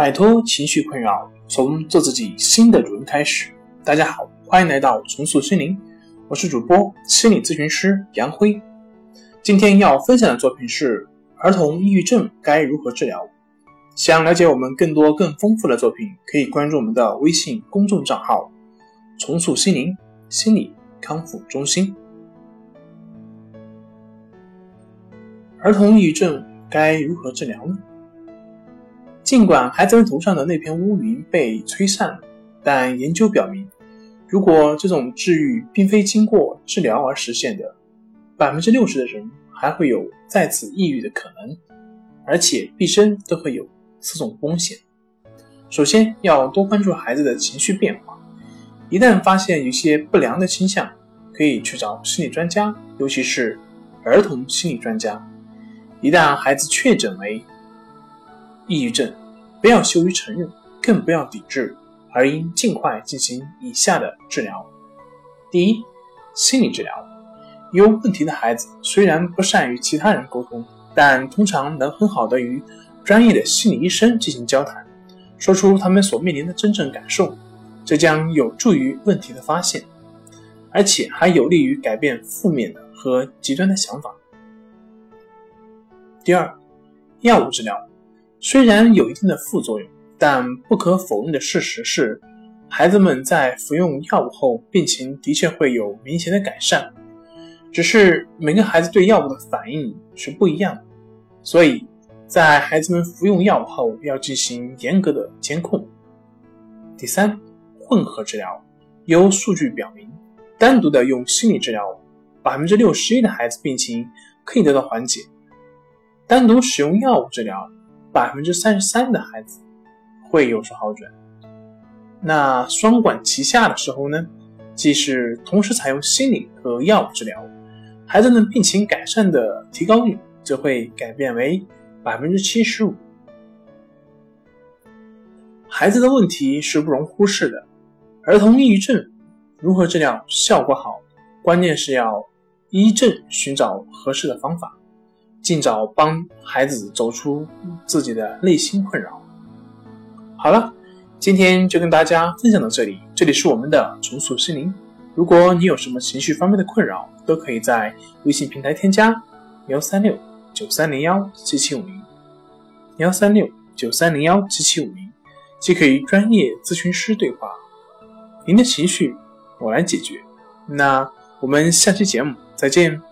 摆脱情绪困扰，从做自己新的主人开始。大家好，欢迎来到重塑心灵，我是主播心理咨询师杨辉。今天要分享的作品是儿童抑郁症该如何治疗。想了解我们更多更丰富的作品，可以关注我们的微信公众账号“重塑心灵心理康复中心”。儿童抑郁症该如何治疗呢？尽管孩子们头上的那片乌云被吹散了，但研究表明，如果这种治愈并非经过治疗而实现的，百分之六十的人还会有再次抑郁的可能，而且毕生都会有四种风险。首先，要多关注孩子的情绪变化，一旦发现有些不良的倾向，可以去找心理专家，尤其是儿童心理专家。一旦孩子确诊为抑郁症，不要羞于承认，更不要抵制，而应尽快进行以下的治疗：第一，心理治疗。有问题的孩子虽然不善与其他人沟通，但通常能很好的与专业的心理医生进行交谈，说出他们所面临的真正感受，这将有助于问题的发现，而且还有利于改变负面的和极端的想法。第二，药物治疗虽然有一定的副作用，但不可否认的事实是，孩子们在服用药物后，病情的确会有明显的改善。只是每个孩子对药物的反应是不一样的，所以在孩子们服用药物后要进行严格的监控。第三，混合治疗有数据表明，单独的用心理治疗，百分之六十一的孩子病情可以得到缓解。单独使用药物治疗，百分之三十三的孩子会有所好转。那双管齐下的时候呢？即是同时采用心理和药物治疗，孩子们病情改善的提高率就会改变为百分之七十五。孩子的问题是不容忽视的，儿童抑郁症如何治疗效果好？关键是要依症寻找合适的方法。尽早帮孩子走出自己的内心困扰。好了，今天就跟大家分享到这里。这里是我们的重塑心灵。如果你有什么情绪方面的困扰，都可以在微信平台添加幺三六九三零幺七七五零幺三六九三零幺七七五零，即可与专业咨询师对话。您的情绪，我来解决。那我们下期节目再见。